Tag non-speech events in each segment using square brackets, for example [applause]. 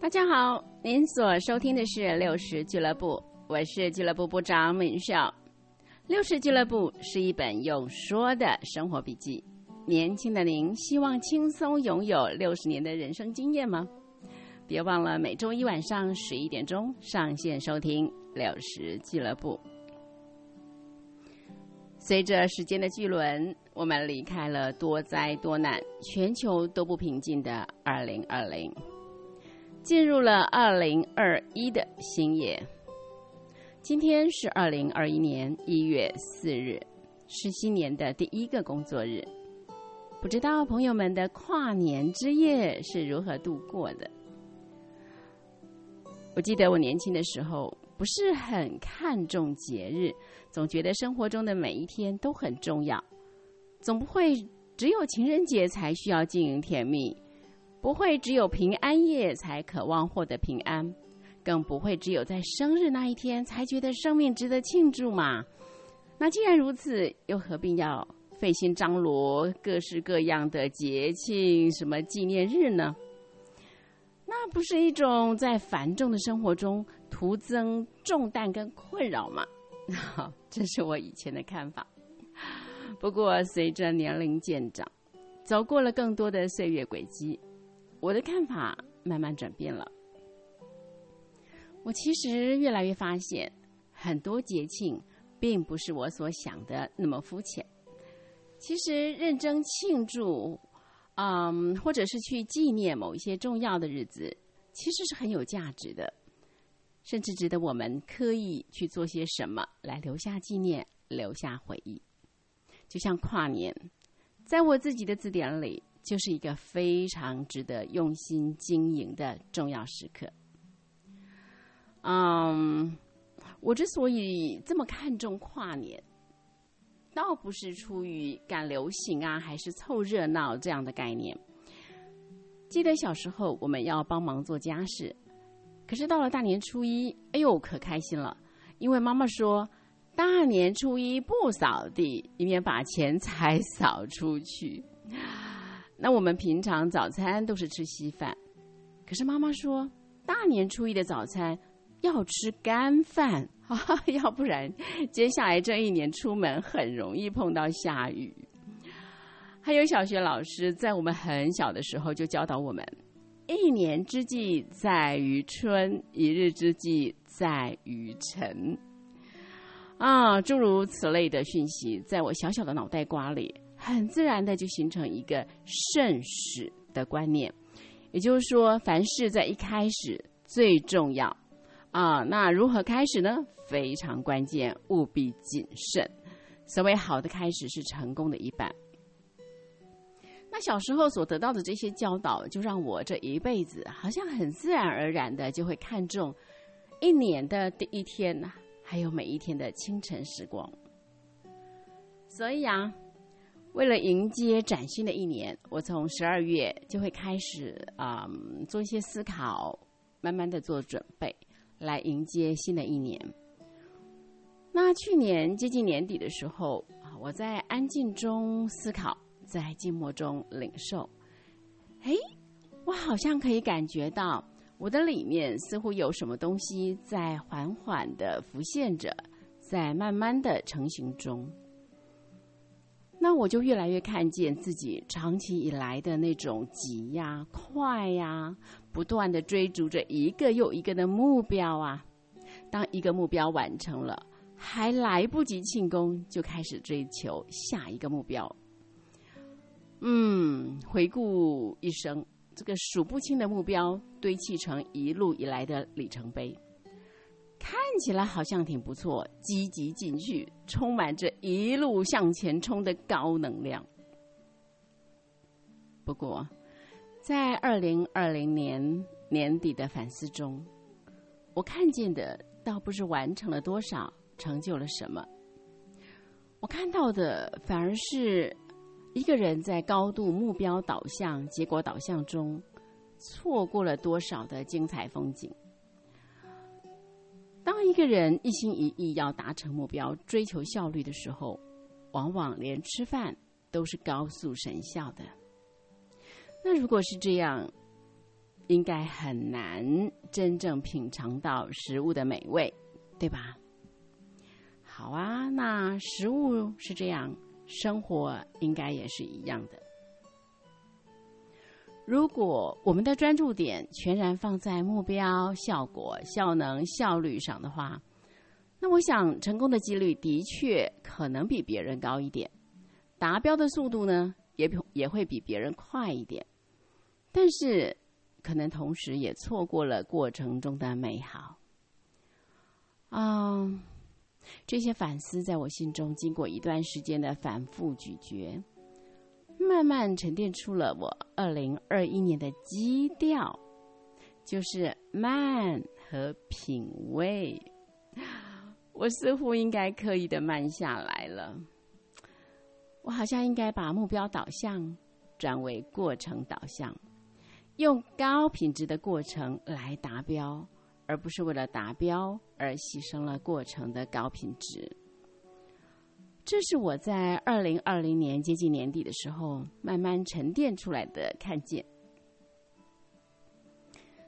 大家好，您所收听的是六十俱乐部，我是俱乐部部长敏少。六十俱乐部是一本用说的生活笔记。年轻的您，希望轻松拥有六十年的人生经验吗？别忘了每周一晚上十一点钟上线收听六十俱乐部。随着时间的巨轮，我们离开了多灾多难、全球都不平静的二零二零。进入了二零二一的新年。今天是二零二一年一月四日，是新年的第一个工作日。不知道朋友们的跨年之夜是如何度过的？我记得我年轻的时候不是很看重节日，总觉得生活中的每一天都很重要，总不会只有情人节才需要经营甜蜜。不会只有平安夜才渴望获得平安，更不会只有在生日那一天才觉得生命值得庆祝嘛？那既然如此，又何必要费心张罗各式各样的节庆、什么纪念日呢？那不是一种在繁重的生活中徒增重担跟困扰吗？[laughs] 这是我以前的看法。不过随着年龄渐长，走过了更多的岁月轨迹。我的看法慢慢转变了。我其实越来越发现，很多节庆并不是我所想的那么肤浅。其实认真庆祝，嗯，或者是去纪念某一些重要的日子，其实是很有价值的，甚至值得我们刻意去做些什么来留下纪念、留下回忆。就像跨年，在我自己的字典里。就是一个非常值得用心经营的重要时刻。嗯，我之所以这么看重跨年，倒不是出于赶流行啊，还是凑热闹这样的概念。记得小时候我们要帮忙做家事，可是到了大年初一，哎呦，可开心了，因为妈妈说大年初一不扫地，以免把钱 [laughs] 财扫出去。那我们平常早餐都是吃稀饭，可是妈妈说大年初一的早餐要吃干饭，[laughs] 要不然接下来这一年出门很容易碰到下雨。还有小学老师在我们很小的时候就教导我们：一年之计在于春，一日之计在于晨。啊，诸如此类的讯息，在我小小的脑袋瓜里。很自然的就形成一个慎始的观念，也就是说，凡事在一开始最重要啊。那如何开始呢？非常关键，务必谨慎。所谓好的开始是成功的一半。那小时候所得到的这些教导，就让我这一辈子好像很自然而然的就会看重一年的第一天呐，还有每一天的清晨时光。所以啊。为了迎接崭新的一年，我从十二月就会开始啊做一些思考，慢慢的做准备，来迎接新的一年。那去年接近年底的时候啊，我在安静中思考，在静默中领受，哎，我好像可以感觉到我的里面似乎有什么东西在缓缓的浮现着，在慢慢的成型中。那我就越来越看见自己长期以来的那种急呀、快呀，不断的追逐着一个又一个的目标啊。当一个目标完成了，还来不及庆功，就开始追求下一个目标。嗯，回顾一生，这个数不清的目标堆砌成一路以来的里程碑。看起来好像挺不错，积极进取，充满着一路向前冲的高能量。不过，在二零二零年年底的反思中，我看见的倒不是完成了多少，成就了什么，我看到的反而是一个人在高度目标导向、结果导向中，错过了多少的精彩风景。当一个人一心一意要达成目标、追求效率的时候，往往连吃饭都是高速神效的。那如果是这样，应该很难真正品尝到食物的美味，对吧？好啊，那食物是这样，生活应该也是一样的。如果我们的专注点全然放在目标、效果、效能、效率上的话，那我想成功的几率的确可能比别人高一点，达标的速度呢，也比也会比别人快一点，但是。可能同时也错过了过程中的美好。啊，这些反思在我心中经过一段时间的反复咀嚼，慢慢沉淀出了我二零二一年的基调，就是慢和品味。我似乎应该刻意的慢下来了。我好像应该把目标导向转为过程导向。用高品质的过程来达标，而不是为了达标而牺牲了过程的高品质。这是我在二零二零年接近年底的时候慢慢沉淀出来的看见。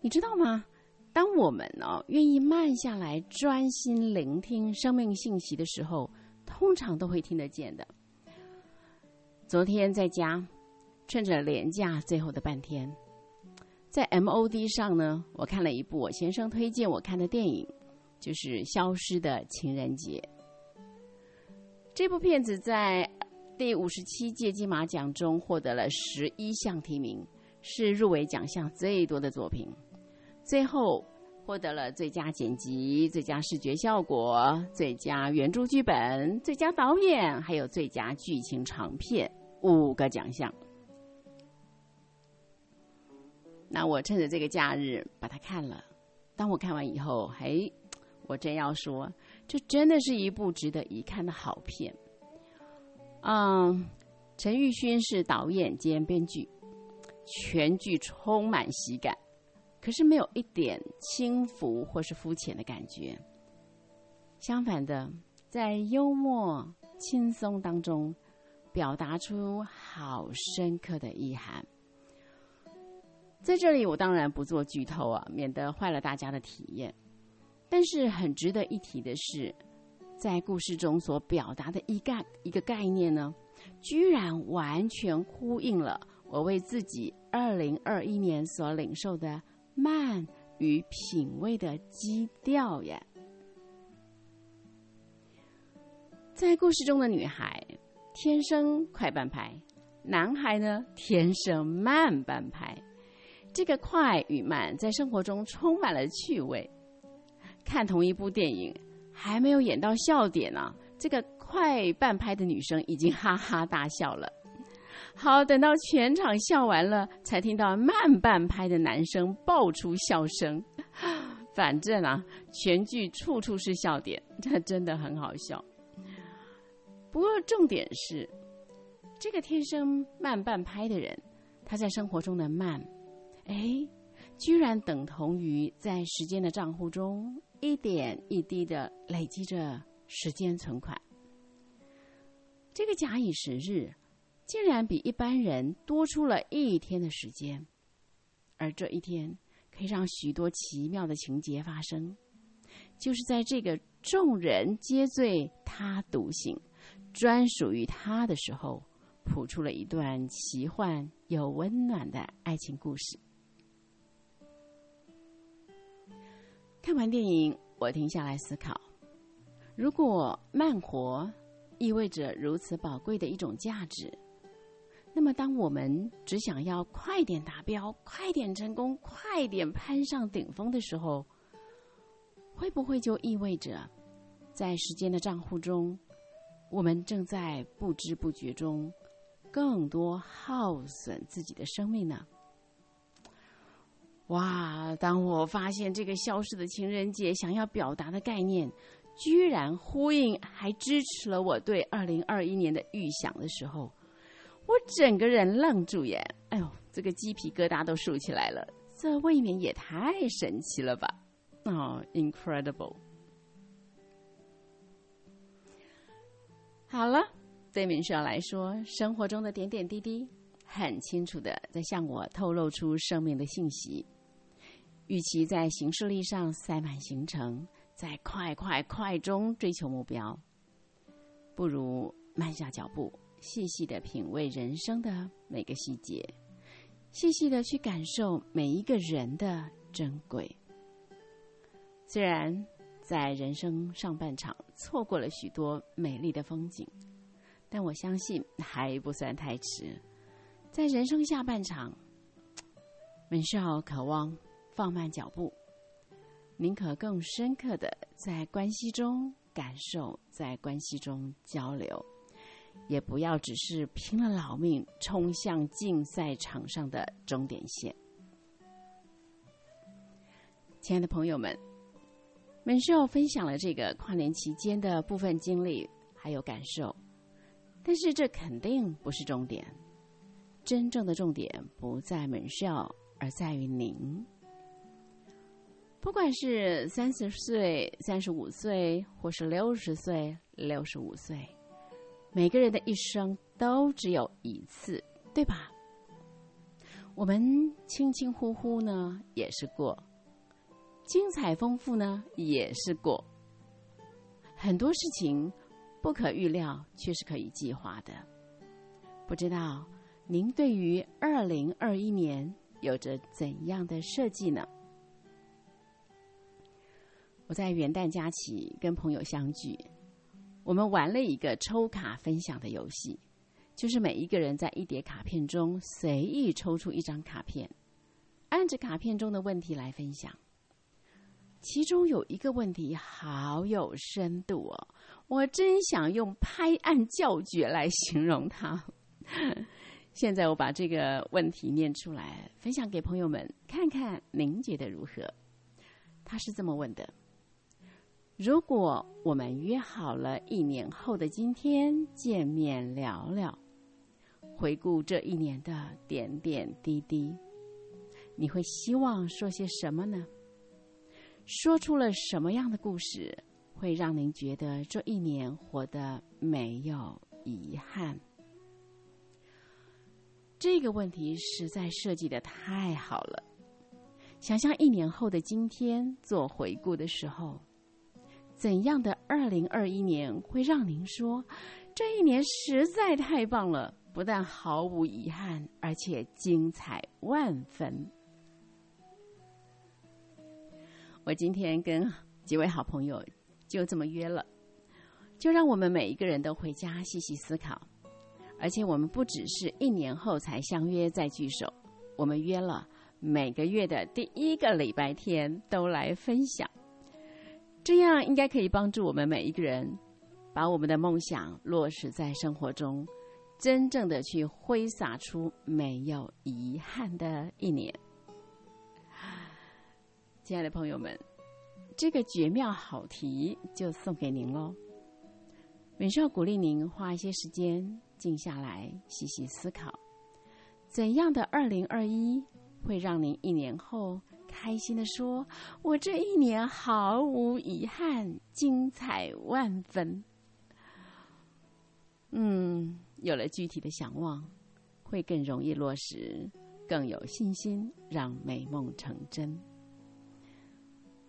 你知道吗？当我们呢愿意慢下来，专心聆听生命信息的时候，通常都会听得见的。昨天在家，趁着连假最后的半天。在 MOD 上呢，我看了一部我先生推荐我看的电影，就是《消失的情人节》。这部片子在第五十七届金马奖中获得了十一项提名，是入围奖项最多的作品。最后获得了最佳剪辑、最佳视觉效果、最佳原著剧本、最佳导演，还有最佳剧情长片五个奖项。那我趁着这个假日把它看了。当我看完以后，嘿，我真要说，这真的是一部值得一看的好片。嗯，陈玉勋是导演兼编剧，全剧充满喜感，可是没有一点轻浮或是肤浅的感觉。相反的，在幽默轻松当中，表达出好深刻的意涵。在这里，我当然不做剧透啊，免得坏了大家的体验。但是很值得一提的是，在故事中所表达的一概一个概念呢，居然完全呼应了我为自己二零二一年所领受的慢与品味的基调呀。在故事中的女孩天生快半拍，男孩呢天生慢半拍。这个快与慢在生活中充满了趣味。看同一部电影，还没有演到笑点呢，这个快半拍的女生已经哈哈大笑了。好，等到全场笑完了，才听到慢半拍的男生爆出笑声。反正啊，全剧处处是笑点，这真的很好笑。不过重点是，这个天生慢半拍的人，他在生活中的慢。哎，居然等同于在时间的账户中一点一滴的累积着时间存款。这个假以时日，竟然比一般人多出了一天的时间，而这一天可以让许多奇妙的情节发生。就是在这个众人皆醉他独醒，专属于他的时候，谱出了一段奇幻又温暖的爱情故事。看完电影，我停下来思考：如果慢活意味着如此宝贵的一种价值，那么当我们只想要快点达标、快点成功、快点攀上顶峰的时候，会不会就意味着，在时间的账户中，我们正在不知不觉中更多耗损自己的生命呢？哇！当我发现这个消失的情人节想要表达的概念，居然呼应还支持了我对二零二一年的预想的时候，我整个人愣住耶！哎呦，这个鸡皮疙瘩都竖起来了，这未免也太神奇了吧！哦，incredible！好了，对敏少来说，生活中的点点滴滴，很清楚的在向我透露出生命的信息。与其在行事历上塞满行程，在快快快中追求目标，不如慢下脚步，细细的品味人生的每个细节，细细的去感受每一个人的珍贵。虽然在人生上半场错过了许多美丽的风景，但我相信还不算太迟。在人生下半场，[tsk] 门少渴望放慢脚步，宁可更深刻的在关系中感受，在关系中交流，也不要只是拼了老命冲向竞赛场上的终点线。亲爱的朋友们。门秀分享了这个跨年期间的部分经历还有感受，但是这肯定不是重点。真正的重点不在门秀，而在于您。不管是三十岁、三十五岁，或是六十岁、六十五岁，每个人的一生都只有一次，对吧？我们轻轻呼呼呢，也是过。精彩丰富呢，也是过。很多事情不可预料，却是可以计划的。不知道您对于二零二一年有着怎样的设计呢？我在元旦假期跟朋友相聚，我们玩了一个抽卡分享的游戏，就是每一个人在一叠卡片中随意抽出一张卡片，按着卡片中的问题来分享。其中有一个问题好有深度哦，我真想用拍案叫绝来形容它。现在我把这个问题念出来，分享给朋友们看看，您觉得如何？他是这么问的：如果我们约好了一年后的今天见面聊聊，回顾这一年的点点滴滴，你会希望说些什么呢？说出了什么样的故事，会让您觉得这一年活得没有遗憾？这个问题实在设计的太好了。想象一年后的今天做回顾的时候，怎样的二零二一年会让您说这一年实在太棒了？不但毫无遗憾，而且精彩万分。我今天跟几位好朋友就这么约了，就让我们每一个人都回家细细思考。而且我们不只是一年后才相约再聚首，我们约了每个月的第一个礼拜天都来分享。这样应该可以帮助我们每一个人把我们的梦想落实在生活中，真正的去挥洒出没有遗憾的一年。亲爱的朋友们，这个绝妙好题就送给您喽。美少鼓励您花一些时间静下来，细细思考，怎样的二零二一会让您一年后开心的说：“我这一年毫无遗憾，精彩万分。”嗯，有了具体的想望，会更容易落实，更有信心让美梦成真。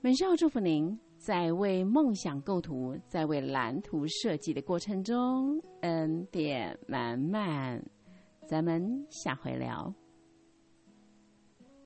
本少祝福您，在为梦想构图、在为蓝图设计的过程中，恩典满满。咱们下回聊。